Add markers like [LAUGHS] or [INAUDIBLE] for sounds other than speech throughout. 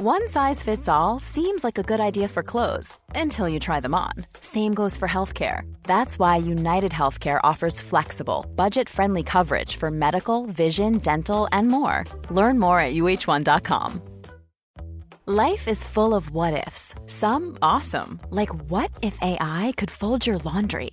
One size fits all seems like a good idea for clothes until you try them on. Same goes for healthcare. That's why United Healthcare offers flexible, budget friendly coverage for medical, vision, dental, and more. Learn more at uh1.com. Life is full of what ifs, some awesome, like what if AI could fold your laundry?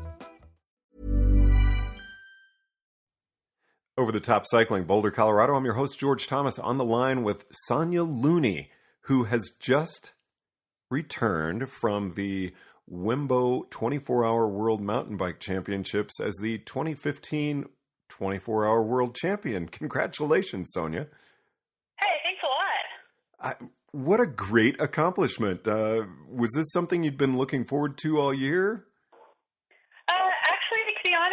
Over the top cycling, Boulder, Colorado. I'm your host, George Thomas, on the line with Sonya Looney, who has just returned from the Wembo 24 Hour World Mountain Bike Championships as the 2015 24 Hour World Champion. Congratulations, Sonya. Hey, thanks a lot. I, what a great accomplishment. Uh, was this something you'd been looking forward to all year?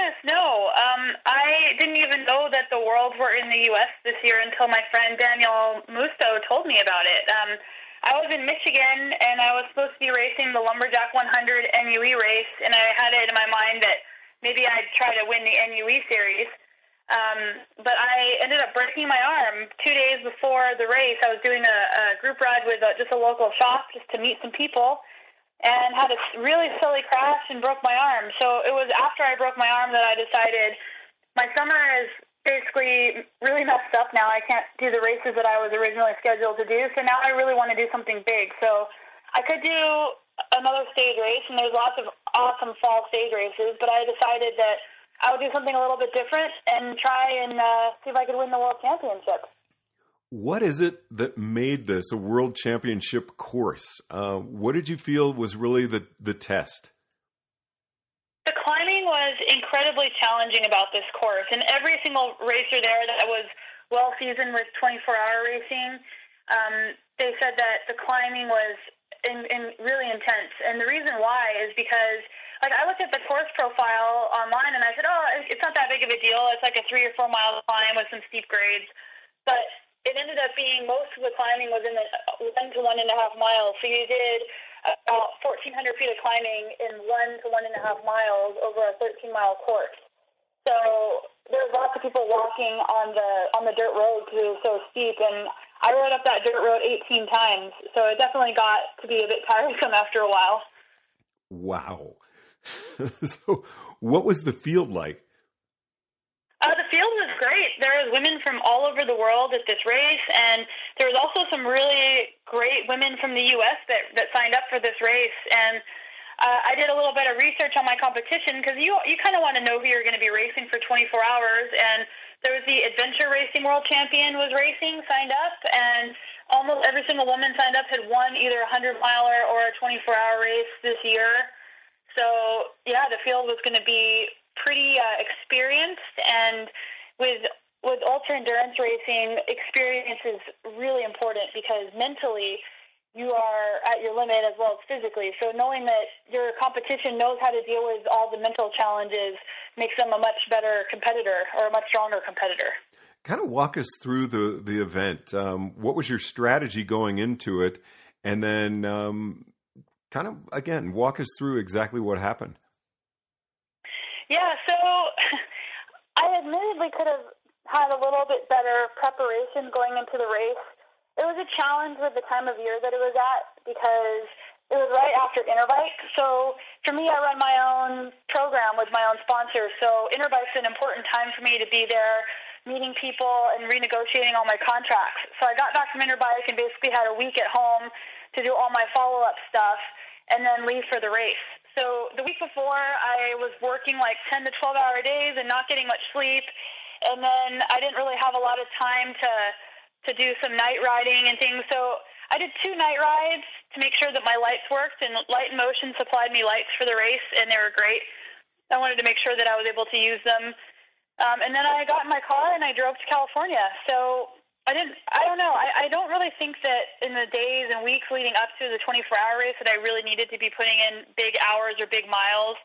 Uh, honest, no. Um, I didn't even know that the Worlds were in the U.S. this year until my friend Danielle Musto told me about it. Um, I was in Michigan and I was supposed to be racing the Lumberjack 100 NUE race, and I had it in my mind that maybe I'd try to win the NUE series. Um, but I ended up breaking my arm two days before the race. I was doing a, a group ride with a, just a local shop just to meet some people, and had a really silly crash and broke my arm. So it was after I broke my arm that I decided my summer is basically really messed up now. I can't do the races that I was originally scheduled to do. So now I really want to do something big. So I could do another stage race, and there's lots of awesome fall stage races, but I decided that I would do something a little bit different and try and uh, see if I could win the world championship. What is it that made this a world championship course? Uh, what did you feel was really the, the test? The climbing was incredibly challenging about this course, and every single racer there that was well seasoned with 24-hour racing, um, they said that the climbing was in, in really intense. And the reason why is because, like, I looked at the course profile online, and I said, oh, it's not that big of a deal. It's like a three or four mile climb with some steep grades, but it ended up being most of the climbing was in the one to one and a half miles. So you did about 1,400 feet of climbing in one to one and a half miles over a 13 mile course. So there's lots of people walking on the on the dirt road because it was so steep, and I rode up that dirt road 18 times. So it definitely got to be a bit tiresome after a while. Wow. [LAUGHS] so what was the field like? Uh, the field was great. There was women from all over the world at this race, and there was also some really great women from the U.S. that that signed up for this race. And uh, I did a little bit of research on my competition because you you kind of want to know who you're going to be racing for 24 hours. And there was the adventure racing world champion was racing, signed up, and almost every single woman signed up had won either a 100 miler or a 24 hour race this year. So yeah, the field was going to be pretty uh, experienced, and with with ultra endurance racing, experience is really important because mentally you are at your limit as well as physically. So knowing that your competition knows how to deal with all the mental challenges makes them a much better competitor or a much stronger competitor. Kind of walk us through the the event. Um, what was your strategy going into it, and then um, kind of again walk us through exactly what happened. Yeah, so [LAUGHS] I admittedly could have had a little bit better preparation going into the race. It was a challenge with the time of year that it was at because it was right after Interbike. So for me, I run my own program with my own sponsor. So Interbike's an important time for me to be there, meeting people and renegotiating all my contracts. So I got back from Interbike and basically had a week at home to do all my follow-up stuff and then leave for the race. So the week before, I was working like 10 to 12 hour days and not getting much sleep. And then I didn't really have a lot of time to to do some night riding and things. So I did two night rides to make sure that my lights worked, and Light & Motion supplied me lights for the race, and they were great. I wanted to make sure that I was able to use them. Um, and then I got in my car and I drove to California. So I didn't. I don't know. I, I don't really think that in the days and weeks leading up to the 24-hour race that I really needed to be putting in big hours or big miles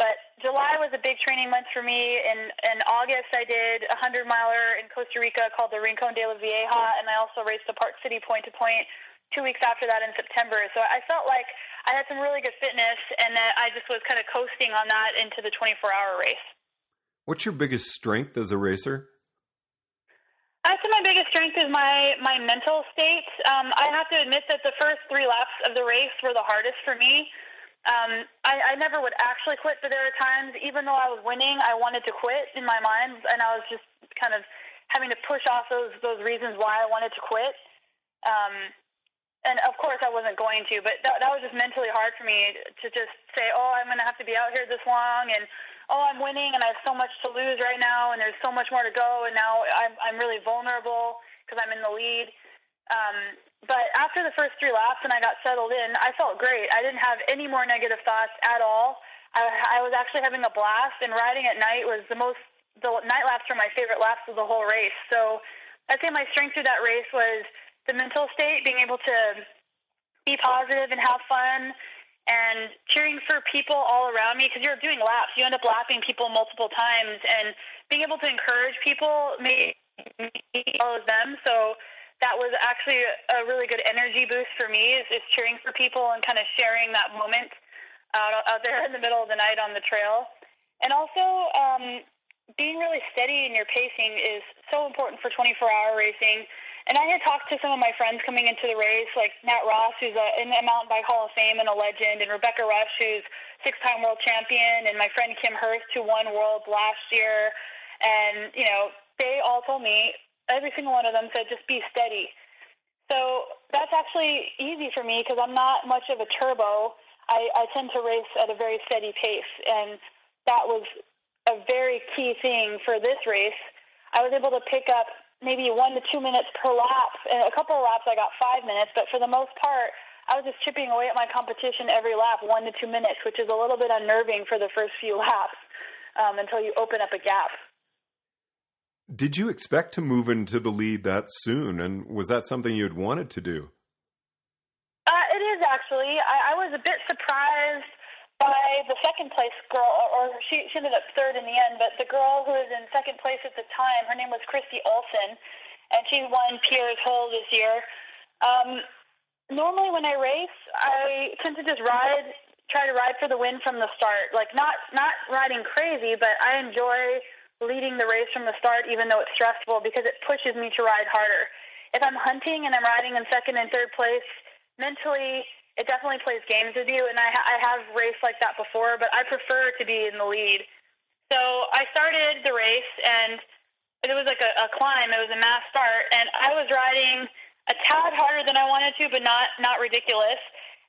But July was a big training month for me. In in August, I did a hundred miler in Costa Rica called the Rincon de la Vieja, and I also raced the Park City Point to Point two weeks after that in September. So I felt like I had some really good fitness, and that I just was kind of coasting on that into the 24-hour race. What's your biggest strength as a racer? I'd say my biggest strength is my my mental state. Um, I have to admit that the first three laps of the race were the hardest for me. Um, I, I never would actually quit, but there are times, even though I was winning, I wanted to quit in my mind, and I was just kind of having to push off those those reasons why I wanted to quit. Um, and of course, I wasn't going to, but that, that was just mentally hard for me to just say, "Oh, I'm going to have to be out here this long," and "Oh, I'm winning, and I have so much to lose right now, and there's so much more to go, and now I'm I'm really vulnerable because I'm in the lead." Um, but after the first three laps and I got settled in, I felt great. I didn't have any more negative thoughts at all. I, I was actually having a blast, and riding at night was the most. The night laps were my favorite laps of the whole race. So I'd say my strength through that race was the mental state, being able to be positive and have fun, and cheering for people all around me because you're doing laps. You end up lapping people multiple times, and being able to encourage people made me follow them. So that was actually a really good energy boost for me is, is cheering for people and kind of sharing that moment out, out there in the middle of the night on the trail. And also, um, being really steady in your pacing is so important for 24-hour racing. And I had talked to some of my friends coming into the race, like Nat Ross, who's a, in the Mountain Bike Hall of Fame and a legend, and Rebecca Rusch, who's six-time world champion, and my friend Kim Hurst, who won Worlds last year. And, you know, they all told me every single one of them said just be steady. So that's actually easy for me because I'm not much of a turbo. I, I tend to race at a very steady pace, and that was a very key thing for this race. I was able to pick up maybe one to two minutes per lap. And a couple of laps, I got five minutes, but for the most part, I was just chipping away at my competition every lap, one to two minutes, which is a little bit unnerving for the first few [LAUGHS] laps um, until you open up a gap. Did you expect to move into the lead that soon? And was that something you had wanted to do? Uh, it is actually. I, I was a bit surprised by the second place girl, or, she, she ended up third in the end, but the girl who was in second place at the time, her name was Christy Olson, and she won Pierre's Hole this year. Um, normally when I race, I tend to just ride, try to ride for the win from the start. Like not not riding crazy, but I enjoy leading the race from the start, even though it's stressful, because it pushes me to ride harder. If I'm hunting and I'm riding in second and third place, mentally, it definitely plays games with you. And I, I have raced like that before, but I prefer to be in the lead. So I started the race, and it was like a, a climb. It was a mass start, and I was riding a tad harder than I wanted to, but not not ridiculous.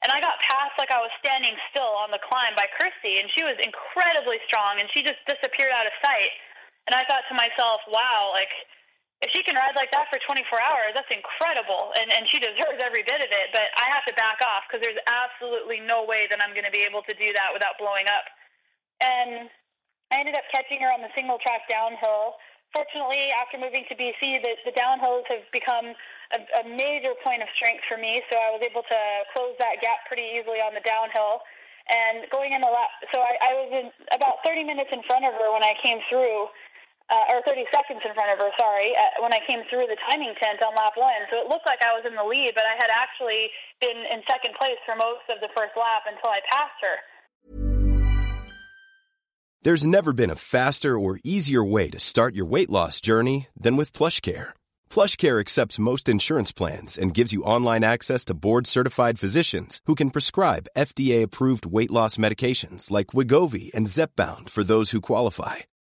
And I got past like I was standing still on the climb by Kirsty, and she was incredibly strong, and she just disappeared out of sight. And I thought to myself, wow, like if she can ride like that for 24 hours, that's incredible, and and she deserves every bit of it. But I have to back off because there's absolutely no way that I'm going to be able to do that without blowing up. And I ended up catching her on the single track downhill. Fortunately, after moving to BC, the, the downhills have become a, a major point of strength for me, so I was able to close that gap pretty easily on the downhill. And going in the lap, so I, I was in about 30 minutes in front of her when I came through, uh, or 30 seconds in front of her, sorry, uh, when I came through the timing tent on lap one. So it looked like I was in the lead, but I had actually been in second place for most of the first lap until I passed her. There's never been a faster or easier way to start your weight loss journey than with PlushCare. PlushCare accepts most insurance plans and gives you online access to board-certified physicians who can prescribe FDA-approved weight loss medications like Wegovy and Zepbound for those who qualify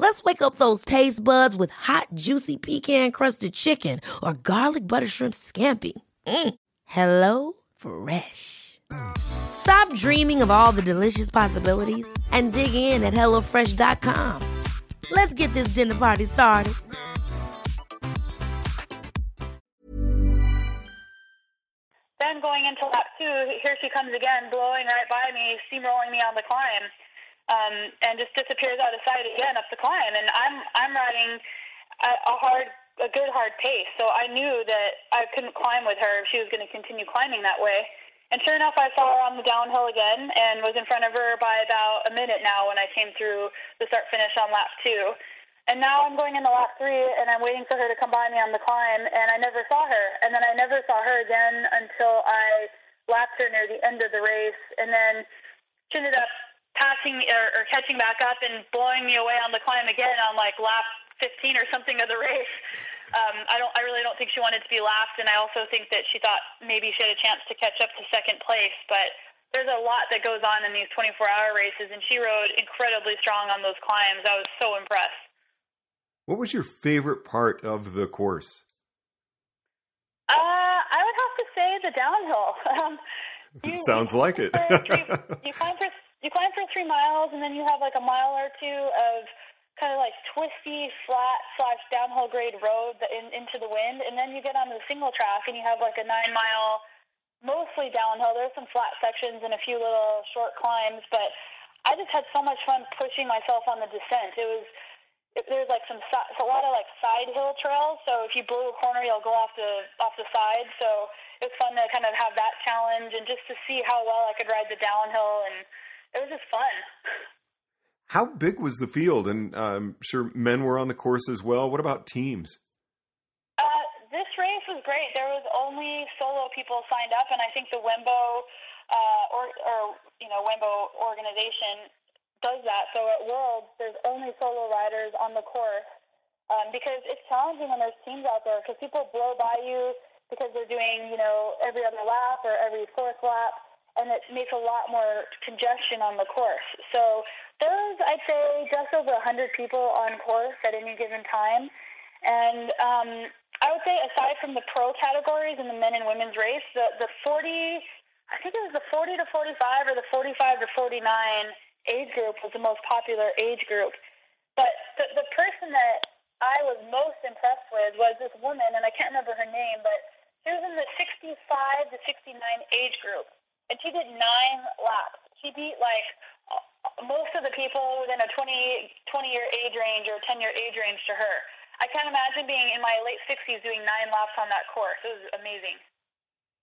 Let's wake up those taste buds with hot, juicy pecan crusted chicken or garlic butter shrimp scampi. Mm. Hello Fresh. Stop dreaming of all the delicious possibilities and dig in at HelloFresh.com. Let's get this dinner party started. Then going into lap two, here she comes again, blowing right by me, steamrolling me on the climb um, and just disappears out of sight again up the climb. And I'm I'm riding a, a hard, a good hard pace, so I knew that I couldn't climb with her if she was going to continue climbing that way. And sure enough, I saw her on the downhill again and was in front of her by about a minute now when I came through the start finish on lap two. And now I'm going into lap three and I'm waiting for her to come by me on the climb and I never saw her. And then I never saw her again until I lapped her near the end of the race. And then she ended up passing or, or catching back up and blowing me away on the climb again on like lap 15 or something of the race [LAUGHS] um, I don't. I really don't think she wanted to be last, and I also think that she thought maybe she had a chance to catch up to second place. But there's a lot that goes on in these 24-hour races, and she rode incredibly strong on those climbs. I was so impressed. What was your favorite part of the course? Uh, I would have to say the downhill. [LAUGHS] Um, [LAUGHS] you, Sounds like it. three, you climb for you climb for three miles, and then you have like a mile or two of kind of like twisty, flat slash downhill grade road in, into the wind, and then you get onto the single track and you have like a nine mile, mostly downhill. There's some flat sections and a few little short climbs, but I just had so much fun pushing myself on the descent. It was there's like some a lot of like side hill trails. So if you blow a corner, you'll go off the off the side. So it was fun to kind of have that challenge and just to see how well I could ride the downhill, and it was just fun. How big was the field? And I'm sure men were on the course as well. What about teams? Uh, this race was great. There was only solo people signed up, and I think the Wimbo uh, or, or you know Wembo organization does that. So at Worlds, there's only solo riders on the course um, because it's challenging when there's teams out there because people blow by you because they're doing you know every other lap or every fourth lap and it makes a lot more congestion on the course. So there's, I'd say, just over 100 people on course at any given time. And um, I would say, aside from the pro categories in the men and women's race, the, the 40, I think it was the 40 to 45 or the 45 to 49 age group was the most popular age group. But the, the person that I was most impressed with was this woman, and I can't remember her name, but she was in the 65 to 69 age group and she did nine laps. She beat like most of the people within a 20, 20 year age range or 10 year age range to her. I can't imagine being in my late 60s doing nine laps on that course. It was amazing.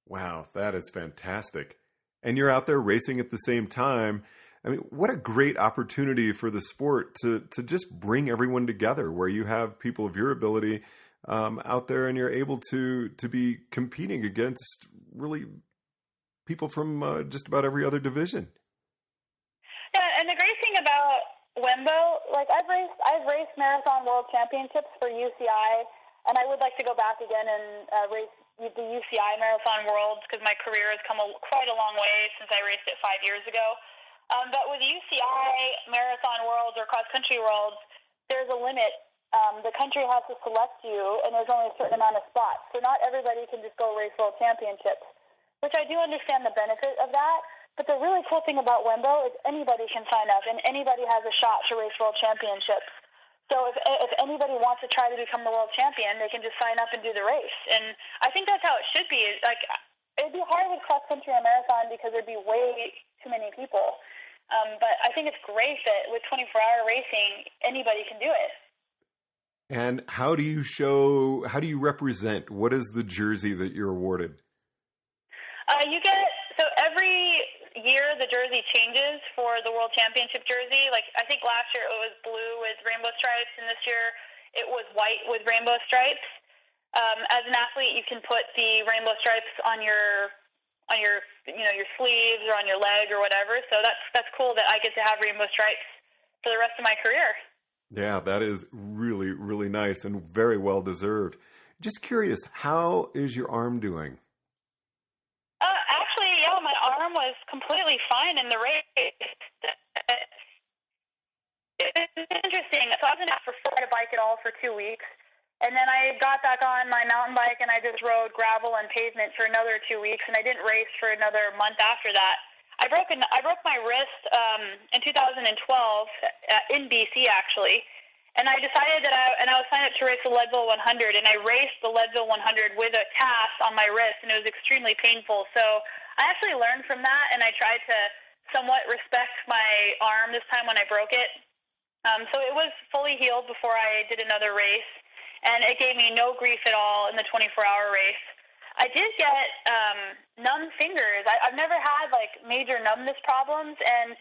Wow, that is fantastic. And you're out there racing at the same time. I mean, what a great opportunity for the sport to to just bring everyone together, where you have people of your ability um, out there, and you're able to to be competing against really people from uh, just about every other division. Yeah, and the great thing about Wembo, like I've raced, I've raced marathon world championships for UCI, and I would like to go back again and uh, race the UCI marathon worlds because my career has come a, quite a long way since I raced it five years ago. Um, but with UCI marathon worlds or cross country worlds, there's a limit. Um, the country has to select you, and there's only a certain amount of spots. So not everybody can just go race world championships which I do understand the benefit of that. But the really cool thing about Wembo is anybody can sign up and anybody has a shot to race world championships. So if if anybody wants to try to become the world champion, they can just sign up and do the race. And I think that's how it should be. Like it'd be hard with cross country and marathon because there'd be way too many people. Um, but I think it's great that with 24 hour racing, anybody can do it. And how do you show? How do you represent? What is the jersey that you're awarded? Uh, you get so every year the jersey changes for the World Championship jersey. Like I think last year it was blue with rainbow stripes, and this year it was white with rainbow stripes. Um, as an athlete, you can put the rainbow stripes on your on your you know your sleeves or on your leg or whatever. So that's that's cool that I get to have rainbow stripes for the rest of my career. Yeah, that is really really nice and very well deserved. Just curious, how is your arm doing? arm was completely fine in the race. It's interesting. So I was in for ride a bike at all for two weeks. And then I got back on my mountain bike and I just rode gravel and pavement for another two weeks, and I didn't race for another month after that. I broke an, I broke my wrist um, in 2012 uh, in BC actually, And I decided that I and I was signed up to race the Leadville 100, and I raced the Leadville 100 with a cast on my wrist, and it was extremely painful. So I actually learned from that, and I tried to somewhat respect my arm this time when I broke it. Um, so it was fully healed before I did another race, and it gave me no grief at all in the 24-hour race. I did get um, numb fingers. I, I've never had like major numbness problems, and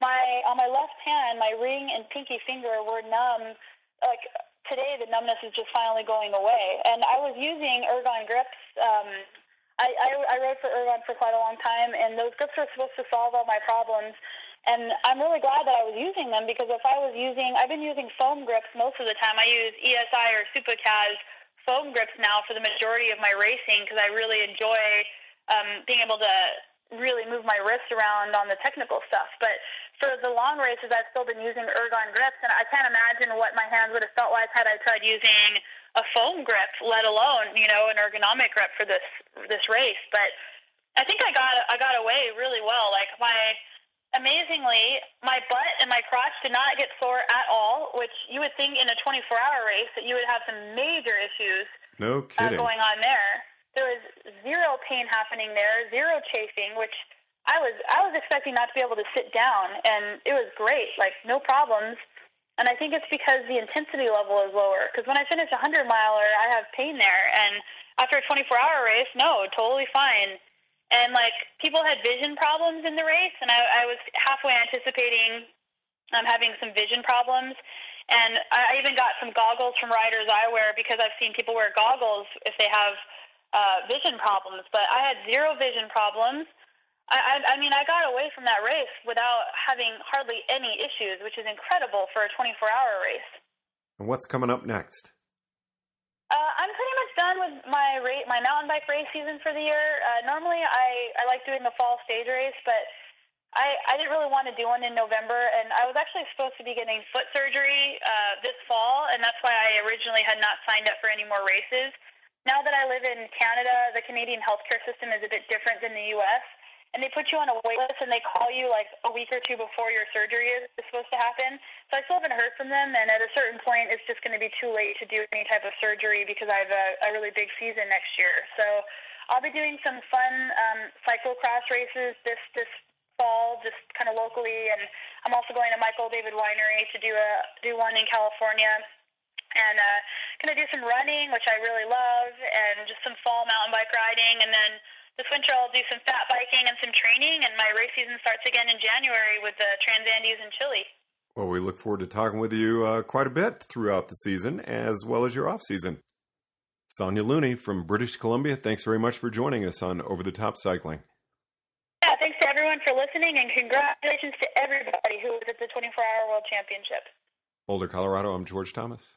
my on my left hand, my ring and pinky finger were numb. Like today, the numbness is just finally going away. And I was using ergon grips. Um, I, I, I rode for ergon for quite a long time, and those grips were supposed to solve all my problems. And I'm really glad that I was using them because if I was using, I've been using foam grips most of the time. I use ESI or Supacaz foam grips now for the majority of my racing because I really enjoy um, being able to really move my wrists around on the technical stuff. But for the long races, I've still been using ergon grips, and I can't imagine what my hands would have felt like had I tried using a foam grip, let alone you know an ergonomic grip for this this race. But I think I got I got away really well. Like my amazingly, my butt and my crotch did not get sore at all, which you would think in a 24-hour race that you would have some major issues no uh, going on there. There was zero pain happening there, zero chafing, which I was I was expecting not to be able to sit down, and it was great, like no problems. And I think it's because the intensity level is lower. Because when I finish a hundred miler, I have pain there, and after a 24-hour race, no, totally fine. And like people had vision problems in the race, and I, I was halfway anticipating um, having some vision problems. And I even got some goggles from Ryders Eyewear because I've seen people wear goggles if they have uh, vision problems, but I had zero vision problems. I, I, I mean, I got away from that race without having hardly any issues, which is incredible for a 24-hour race. And what's coming up next? Uh, I'm pretty much done with my rate, my mountain bike race season for the year. Uh, normally, I, I like doing the fall stage race, but I, I didn't really want to do one in November, and I was actually supposed to be getting foot surgery uh, this fall, and that's why I originally had not signed up for any more races now that I live in Canada, the Canadian healthcare system is a bit different than the U.S. And they put you on a wait list and they call you like a week or two before your surgery is supposed to happen. So I still haven't heard from them. And at a certain point, it's just going to be too late to do any type of surgery because I have a, a really big season next year. So I'll be doing some fun um, cyclocross races this this fall, just kind of locally. And I'm also going to Michael David Winery to do a do one in California and uh, gonna do some running, which I really love, and just some fall mountain bike riding, and then this winter I'll do some fat biking and some training, and my race season starts again in January with the Trans Andes in Chile. Well, we look forward to talking with you uh, quite a bit throughout the season, as well as your off season. Sonya Looney from British Columbia, thanks very much for joining us on Over the Top Cycling. Yeah, thanks to everyone for listening, and congratulations to everybody who was at the 24 Hour World Championship. Boulder, Colorado, I'm George Thomas.